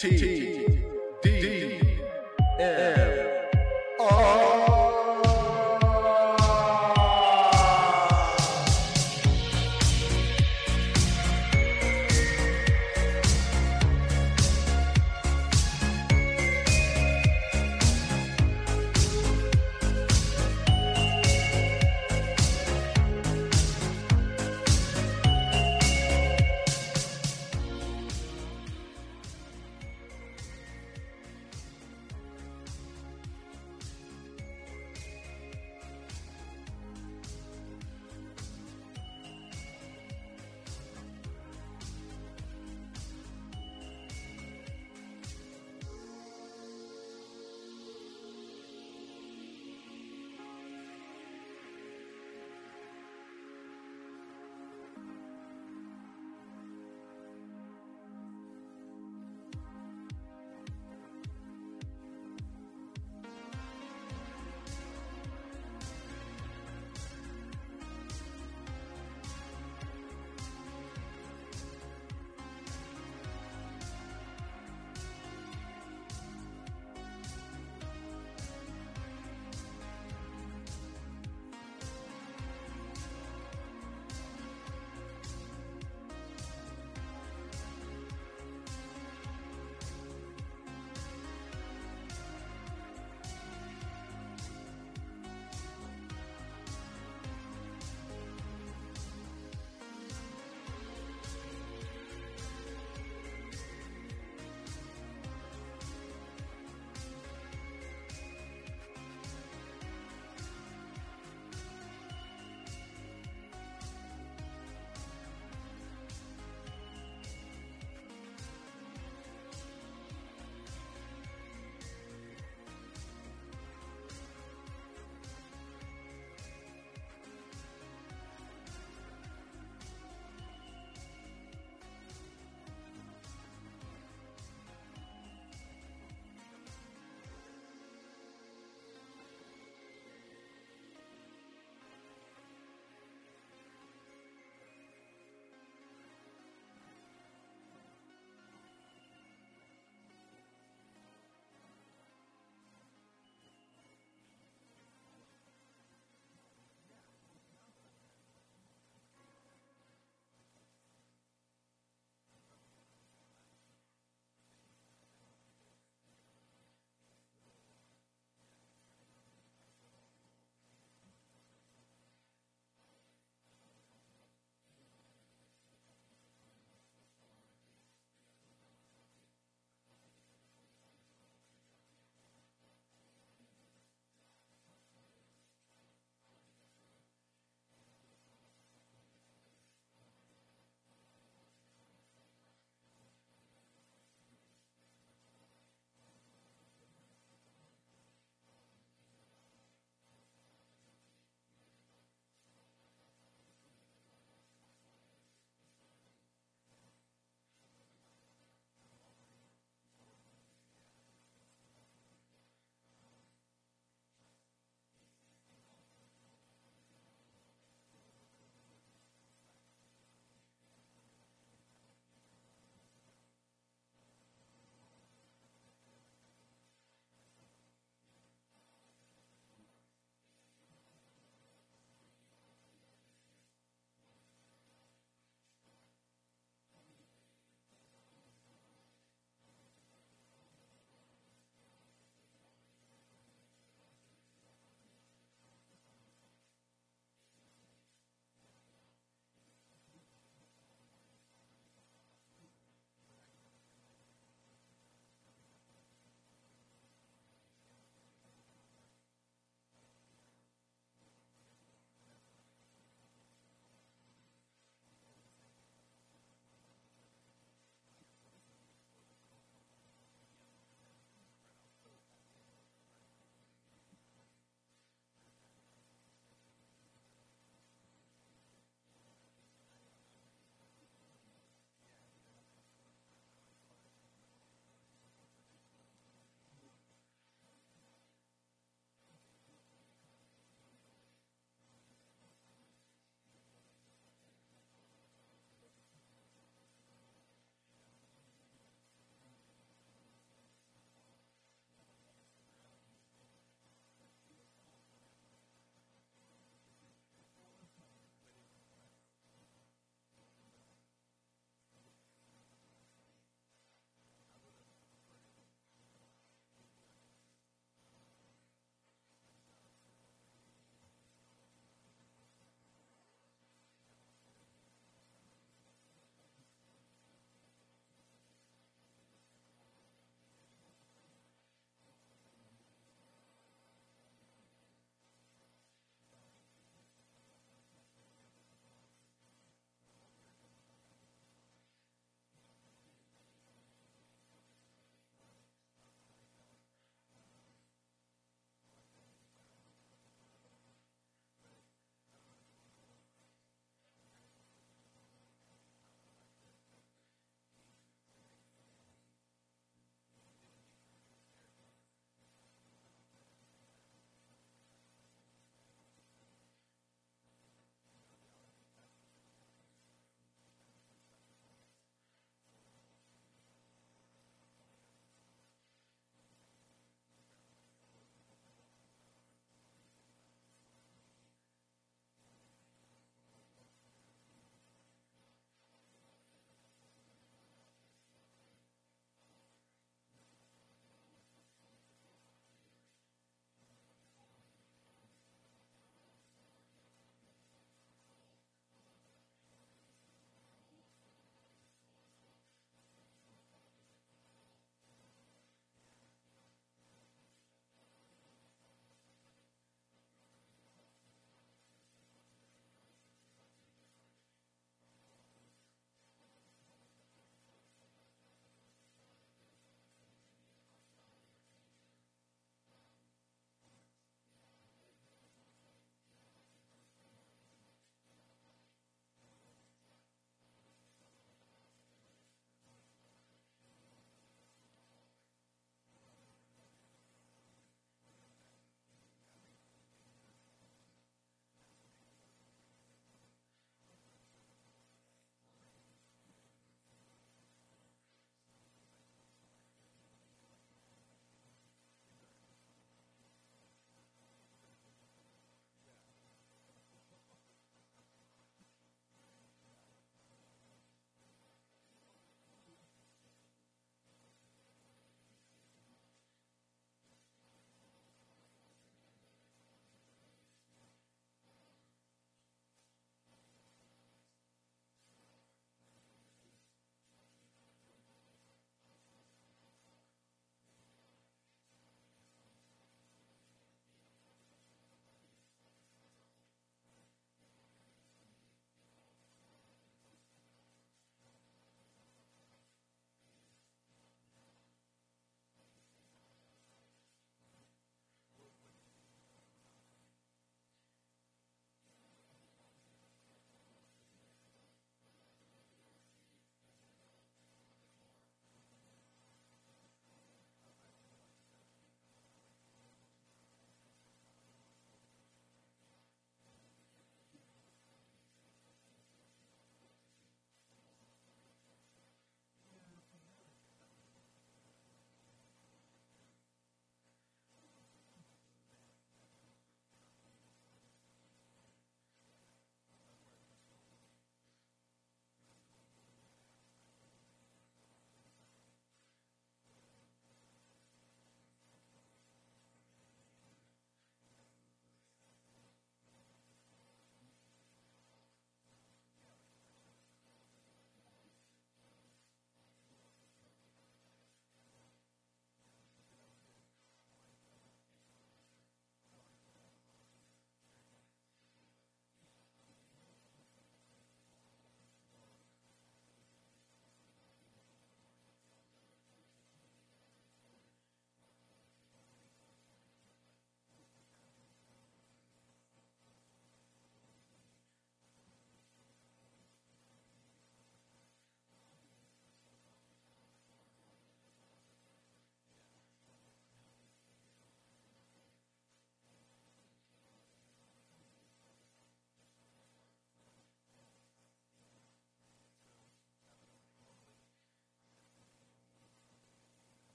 T. T.